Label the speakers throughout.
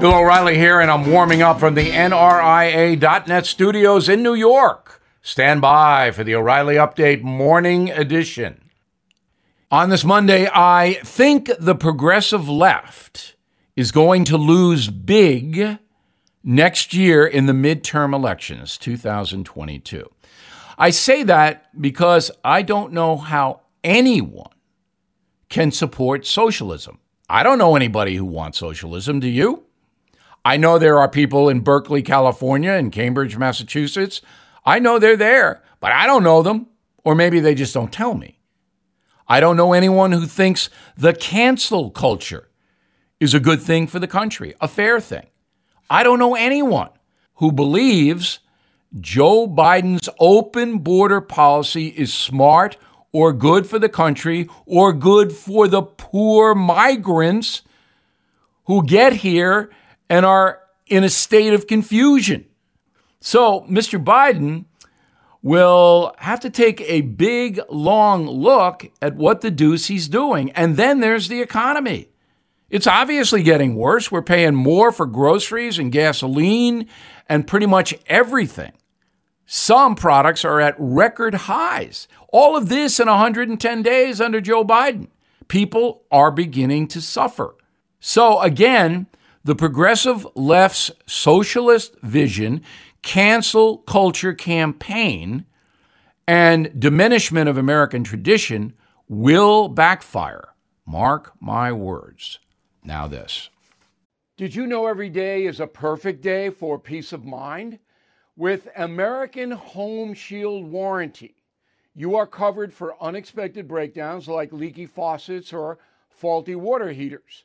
Speaker 1: Bill O'Reilly here, and I'm warming up from the NRIA.net studios in New York. Stand by for the O'Reilly Update Morning Edition. On this Monday, I think the progressive left is going to lose big next year in the midterm elections, 2022. I say that because I don't know how anyone can support socialism. I don't know anybody who wants socialism, do you? I know there are people in Berkeley, California, and Cambridge, Massachusetts. I know they're there, but I don't know them, or maybe they just don't tell me. I don't know anyone who thinks the cancel culture is a good thing for the country, a fair thing. I don't know anyone who believes Joe Biden's open border policy is smart or good for the country or good for the poor migrants who get here and are in a state of confusion. So, Mr. Biden will have to take a big, long look at what the deuce he's doing. And then there's the economy. It's obviously getting worse. We're paying more for groceries and gasoline and pretty much everything. Some products are at record highs. All of this in 110 days under Joe Biden. People are beginning to suffer. So, again, the progressive left's socialist vision, cancel culture campaign, and diminishment of American tradition will backfire. Mark my words. Now, this. Did you know every day is a perfect day for peace of mind? With American Home Shield Warranty, you are covered for unexpected breakdowns like leaky faucets or faulty water heaters.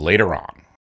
Speaker 1: later on.